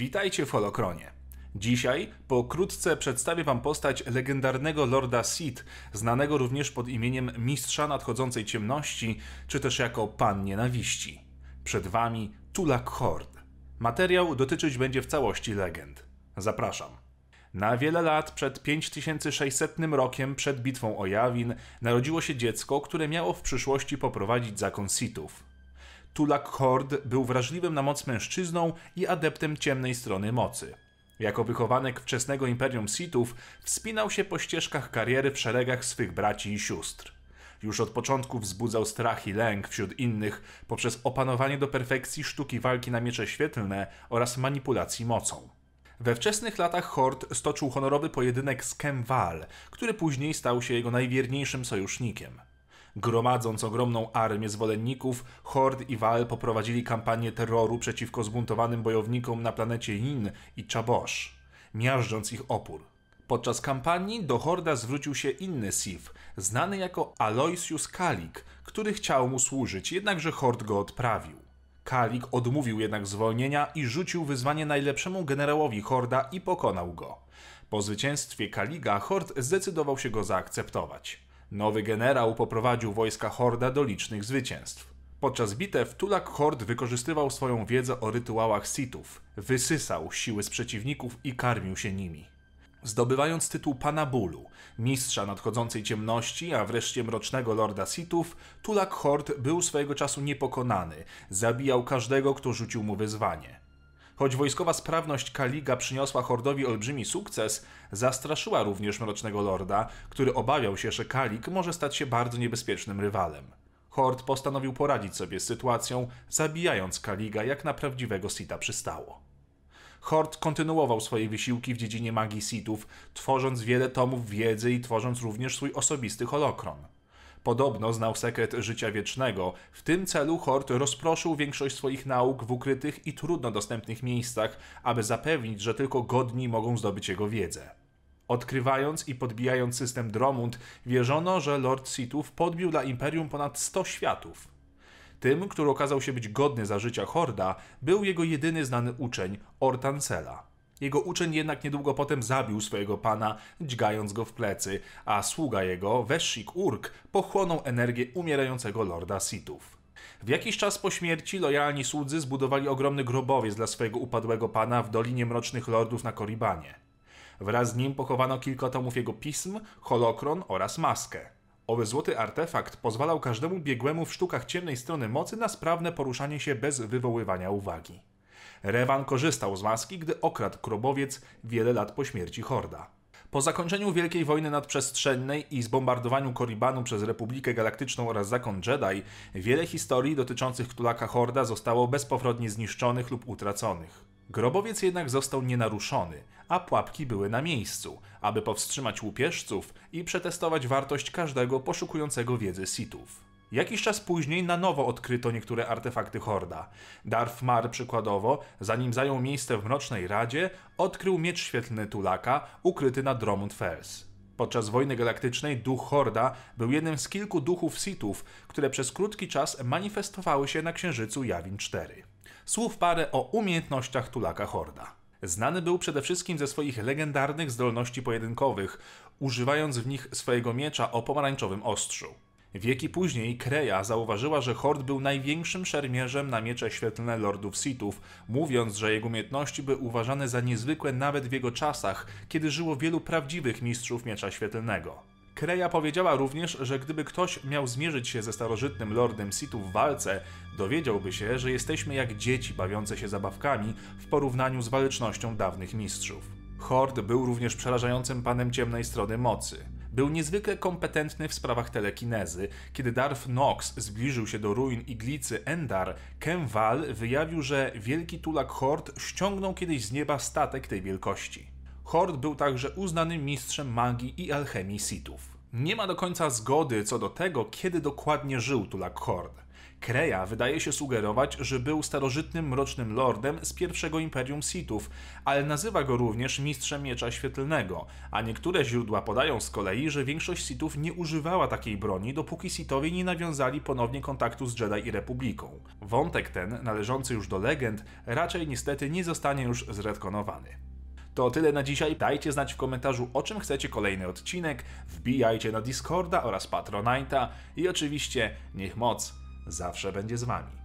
Witajcie w Holokronie. Dzisiaj pokrótce przedstawię Wam postać legendarnego Lorda Sith, znanego również pod imieniem Mistrza Nadchodzącej Ciemności, czy też jako Pan Nienawiści. Przed Wami Tulak Hord. Materiał dotyczyć będzie w całości legend. Zapraszam. Na wiele lat przed 5600 rokiem, przed bitwą o Jawin, narodziło się dziecko, które miało w przyszłości poprowadzić zakon Sithów. Tulak Hord był wrażliwym na moc mężczyzną i adeptem ciemnej strony mocy. Jako wychowanek wczesnego imperium Sithów wspinał się po ścieżkach kariery w szeregach swych braci i sióstr. Już od początku wzbudzał strach i lęk wśród innych poprzez opanowanie do perfekcji sztuki walki na miecze świetlne oraz manipulacji mocą. We wczesnych latach Hord stoczył honorowy pojedynek z Kem Val, który później stał się jego najwierniejszym sojusznikiem. Gromadząc ogromną armię zwolenników, Hord i Val poprowadzili kampanię terroru przeciwko zbuntowanym bojownikom na planecie Yin i Chabosh, miażdżąc ich opór. Podczas kampanii do Horda zwrócił się inny Sith, znany jako Aloysius Kalik, który chciał mu służyć, jednakże Hord go odprawił. Kalik odmówił jednak zwolnienia i rzucił wyzwanie najlepszemu generałowi Horda i pokonał go. Po zwycięstwie Kaliga Hord zdecydował się go zaakceptować. Nowy generał poprowadził wojska Horda do licznych zwycięstw. Podczas bitew Tulak Hord wykorzystywał swoją wiedzę o rytuałach Sithów, wysysał siły z przeciwników i karmił się nimi. Zdobywając tytuł Pana Bólu, mistrza nadchodzącej ciemności, a wreszcie mrocznego lorda Sithów, Tulak Hord był swojego czasu niepokonany, zabijał każdego, kto rzucił mu wyzwanie. Choć wojskowa sprawność Kaliga przyniosła Hordowi olbrzymi sukces, zastraszyła również Mrocznego Lorda, który obawiał się, że Kalik może stać się bardzo niebezpiecznym rywalem. Hord postanowił poradzić sobie z sytuacją, zabijając Kaliga jak na prawdziwego Sita przystało. Hord kontynuował swoje wysiłki w dziedzinie magii Sithów, tworząc wiele tomów wiedzy i tworząc również swój osobisty holokron. Podobno znał sekret życia wiecznego. W tym celu Hort rozproszył większość swoich nauk w ukrytych i trudno dostępnych miejscach, aby zapewnić, że tylko godni mogą zdobyć jego wiedzę. Odkrywając i podbijając system Dromund, wierzono, że Lord Sithów podbił dla Imperium ponad 100 światów. Tym, który okazał się być godny za życia Horda, był jego jedyny znany uczeń, Ortancela. Jego uczeń jednak niedługo potem zabił swojego pana, dźgając go w plecy, a sługa jego, Weszik Urk, pochłonął energię umierającego lorda Sithów. W jakiś czas po śmierci lojalni słudzy zbudowali ogromny grobowiec dla swojego upadłego pana w Dolinie Mrocznych Lordów na Koribanie. Wraz z nim pochowano kilka tomów jego pism, holokron oraz maskę. Owy złoty artefakt pozwalał każdemu biegłemu w sztukach ciemnej strony mocy na sprawne poruszanie się bez wywoływania uwagi. Rewan korzystał z maski, gdy okradł krobowiec wiele lat po śmierci Horda. Po zakończeniu Wielkiej Wojny Nadprzestrzennej i zbombardowaniu Koribanu przez Republikę Galaktyczną oraz Zakon Jedi, wiele historii dotyczących Ktulaka Horda zostało bezpowrotnie zniszczonych lub utraconych. Grobowiec jednak został nienaruszony, a pułapki były na miejscu, aby powstrzymać łupieżców i przetestować wartość każdego poszukującego wiedzy Sithów. Jakiś czas później na nowo odkryto niektóre artefakty Horda. Darth Mar przykładowo, zanim zajął miejsce w Mrocznej Radzie, odkrył miecz świetlny Tulaka, ukryty na Dromund Fells. Podczas wojny galaktycznej duch Horda był jednym z kilku duchów Sithów, które przez krótki czas manifestowały się na księżycu Jawin 4. Słów parę o umiejętnościach Tulaka Horda. Znany był przede wszystkim ze swoich legendarnych zdolności pojedynkowych, używając w nich swojego miecza o pomarańczowym ostrzu. Wieki później Kreja zauważyła, że Hord był największym szermierzem na miecze świetlne lordów Sithów, mówiąc, że jego umiejętności były uważane za niezwykłe nawet w jego czasach, kiedy żyło wielu prawdziwych mistrzów miecza świetlnego. Kreja powiedziała również, że gdyby ktoś miał zmierzyć się ze starożytnym lordem Sithów w walce, dowiedziałby się, że jesteśmy jak dzieci bawiące się zabawkami w porównaniu z walecznością dawnych mistrzów. Hord był również przerażającym panem ciemnej strony mocy. Był niezwykle kompetentny w sprawach telekinezy. Kiedy Darth Nox zbliżył się do ruin iglicy Endar, Ken Val wyjawił, że wielki tulak Hord ściągnął kiedyś z nieba statek tej wielkości. Hord był także uznanym mistrzem magii i alchemii Sithów. Nie ma do końca zgody co do tego, kiedy dokładnie żył tulak Hord. Kreja wydaje się sugerować, że był starożytnym mrocznym lordem z pierwszego imperium Sithów, ale nazywa go również mistrzem miecza świetlnego, a niektóre źródła podają z kolei, że większość Sithów nie używała takiej broni, dopóki Sithowie nie nawiązali ponownie kontaktu z Jedi i Republiką. Wątek ten, należący już do legend, raczej niestety nie zostanie już zredkonowany. To tyle na dzisiaj. Dajcie znać w komentarzu, o czym chcecie kolejny odcinek. Wbijajcie na Discorda oraz Patronite'a i oczywiście niech moc zawsze będzie z wami.